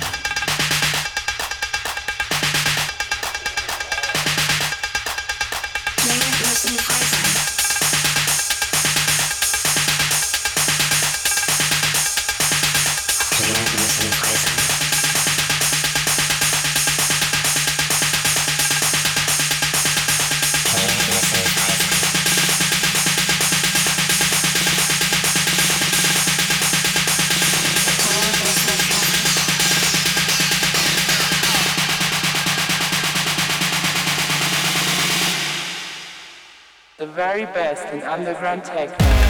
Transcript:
Yeah. In underground techno.